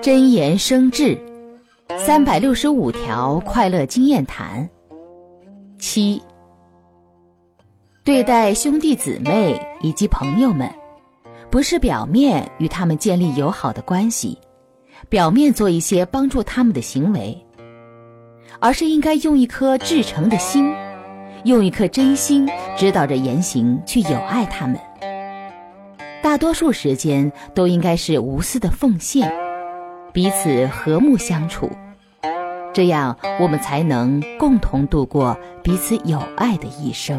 真言生智，三百六十五条快乐经验谈。七，对待兄弟姊妹以及朋友们，不是表面与他们建立友好的关系，表面做一些帮助他们的行为，而是应该用一颗至诚的心，用一颗真心指导着言行去友爱他们。大多数时间都应该是无私的奉献。彼此和睦相处，这样我们才能共同度过彼此有爱的一生。